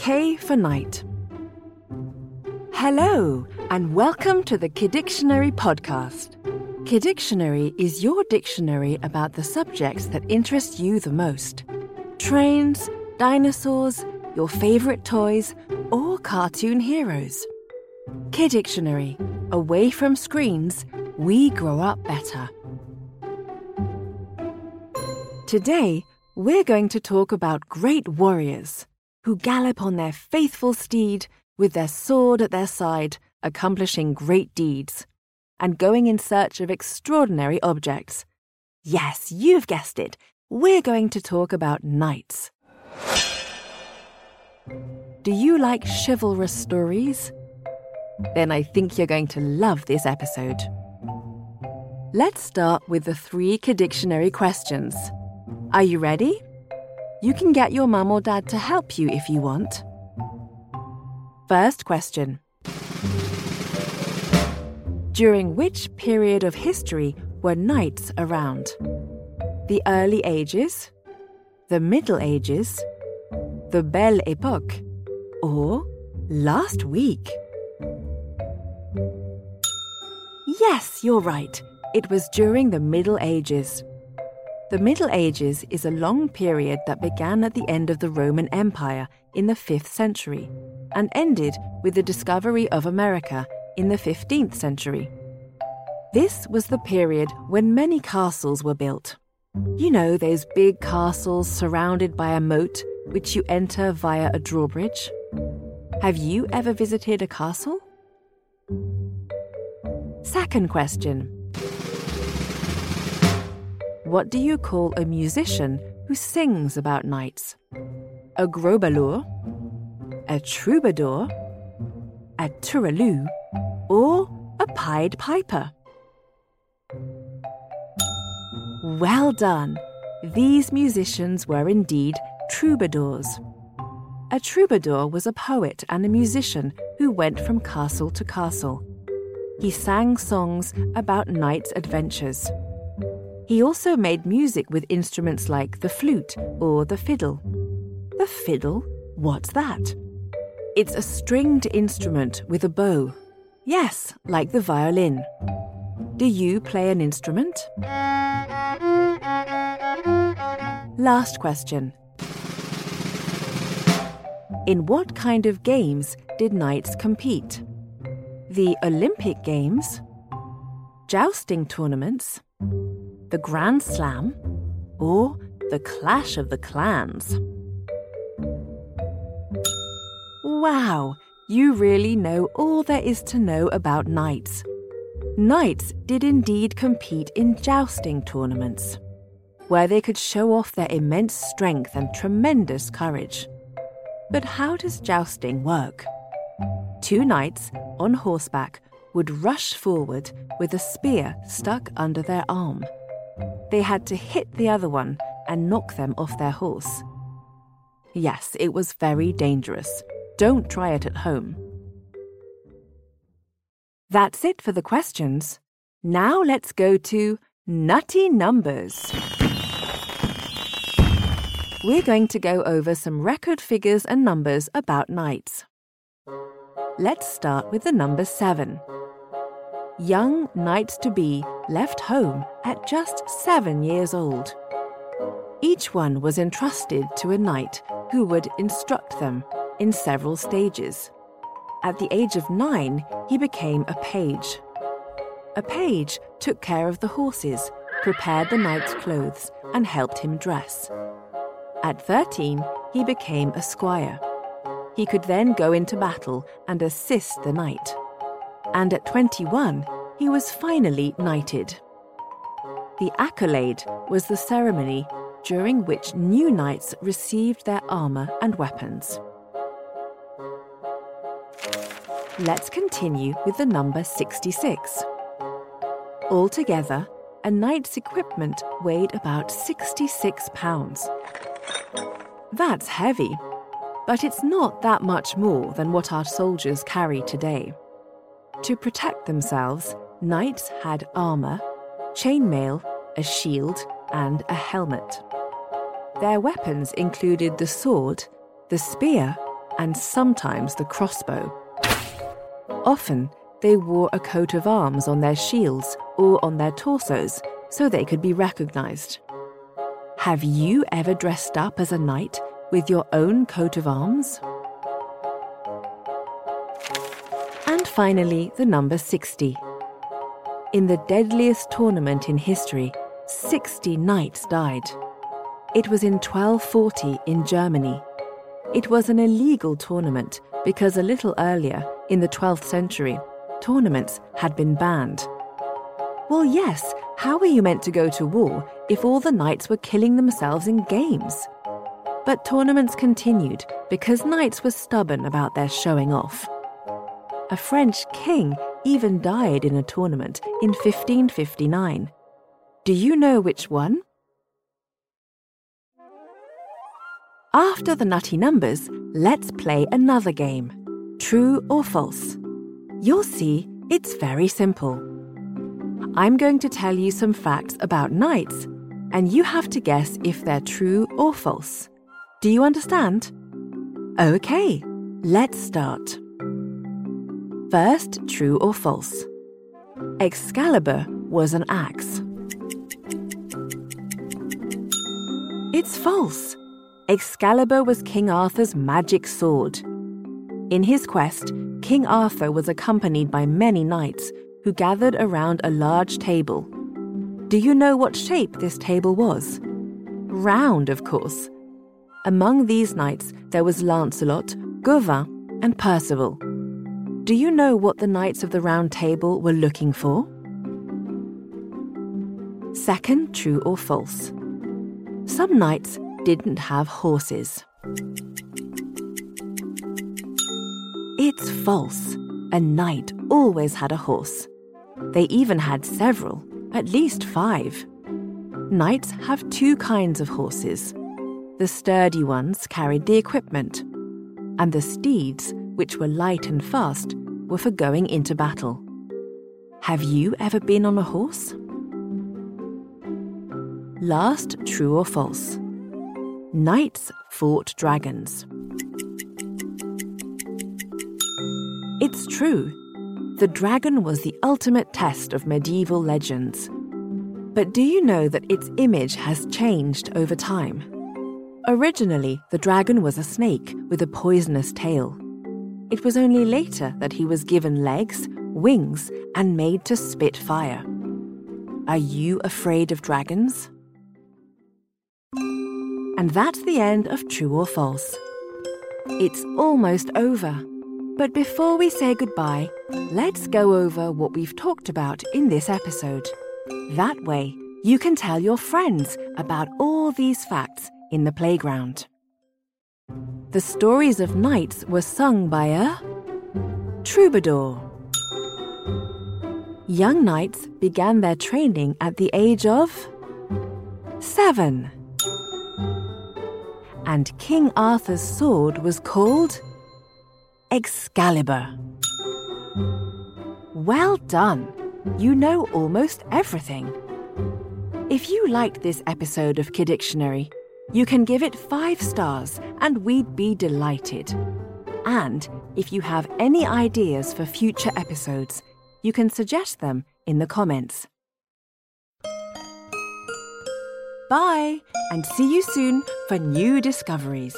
K for knight. Hello, and welcome to the Kiddictionary podcast. Kiddictionary is your dictionary about the subjects that interest you the most trains, dinosaurs, your favorite toys, or cartoon heroes. Kiddictionary. Away from screens, we grow up better. Today, we're going to talk about great warriors who gallop on their faithful steed with their sword at their side, accomplishing great deeds and going in search of extraordinary objects. Yes, you've guessed it. We're going to talk about knights. Do you like chivalrous stories? Then I think you're going to love this episode. Let's start with the three Kiddictionary questions. Are you ready? You can get your mum or dad to help you if you want. First question During which period of history were knights around? The early ages, the Middle Ages, the Belle Époque, or last week? Yes, you're right. It was during the Middle Ages. The Middle Ages is a long period that began at the end of the Roman Empire in the 5th century and ended with the discovery of America in the 15th century. This was the period when many castles were built. You know, those big castles surrounded by a moat which you enter via a drawbridge? Have you ever visited a castle? Second question. What do you call a musician who sings about knights? A grobeleur, a troubadour, a touralou, or a pied piper? Well done! These musicians were indeed troubadours. A troubadour was a poet and a musician who went from castle to castle. He sang songs about knights' adventures. He also made music with instruments like the flute or the fiddle. The fiddle? What's that? It's a stringed instrument with a bow. Yes, like the violin. Do you play an instrument? Last question. In what kind of games did knights compete? The Olympic Games? Jousting tournaments? The Grand Slam, or the Clash of the Clans. Wow, you really know all there is to know about knights. Knights did indeed compete in jousting tournaments, where they could show off their immense strength and tremendous courage. But how does jousting work? Two knights on horseback would rush forward with a spear stuck under their arm. They had to hit the other one and knock them off their horse. Yes, it was very dangerous. Don't try it at home. That's it for the questions. Now let's go to nutty numbers. We're going to go over some record figures and numbers about knights. Let's start with the number 7 young knights to be left home at just seven years old. Each one was entrusted to a knight who would instruct them in several stages. At the age of nine, he became a page. A page took care of the horses, prepared the knight's clothes, and helped him dress. At 13, he became a squire. He could then go into battle and assist the knight and at 21, he was finally knighted. The accolade was the ceremony during which new knights received their armour and weapons. Let's continue with the number 66. Altogether, a knight's equipment weighed about 66 pounds. That's heavy, but it's not that much more than what our soldiers carry today. To protect themselves, knights had armour, chainmail, a shield, and a helmet. Their weapons included the sword, the spear, and sometimes the crossbow. Often, they wore a coat of arms on their shields or on their torsos so they could be recognized. Have you ever dressed up as a knight with your own coat of arms? Finally, the number 60. In the deadliest tournament in history, 60 knights died. It was in 1240 in Germany. It was an illegal tournament because a little earlier, in the 12th century, tournaments had been banned. Well, yes, how were you meant to go to war if all the knights were killing themselves in games? But tournaments continued because knights were stubborn about their showing off. A French king even died in a tournament in 1559. Do you know which one? After the nutty numbers, let's play another game True or False. You'll see it's very simple. I'm going to tell you some facts about knights, and you have to guess if they're true or false. Do you understand? Okay, let's start. First, true or false? Excalibur was an axe. It's false. Excalibur was King Arthur's magic sword. In his quest, King Arthur was accompanied by many knights who gathered around a large table. Do you know what shape this table was? Round, of course. Among these knights, there was Lancelot, Gawain, and Percival. Do you know what the knights of the Round Table were looking for? Second, true or false? Some knights didn't have horses. It's false. A knight always had a horse. They even had several, at least five. Knights have two kinds of horses. The sturdy ones carried the equipment, and the steeds, which were light and fast, were for going into battle. Have you ever been on a horse? Last, true or false? Knights fought dragons. It's true. The dragon was the ultimate test of medieval legends. But do you know that its image has changed over time? Originally, the dragon was a snake with a poisonous tail. It was only later that he was given legs, wings, and made to spit fire. Are you afraid of dragons? And that's the end of True or False. It's almost over. But before we say goodbye, let's go over what we've talked about in this episode. That way, you can tell your friends about all these facts in the playground. The stories of knights were sung by a troubadour. Young knights began their training at the age of seven and King Arthur's sword was called Excalibur. Well done! You know almost everything. If you liked this episode of Kidictionary, you can give it five stars and we'd be delighted. And if you have any ideas for future episodes, you can suggest them in the comments. Bye, and see you soon for new discoveries.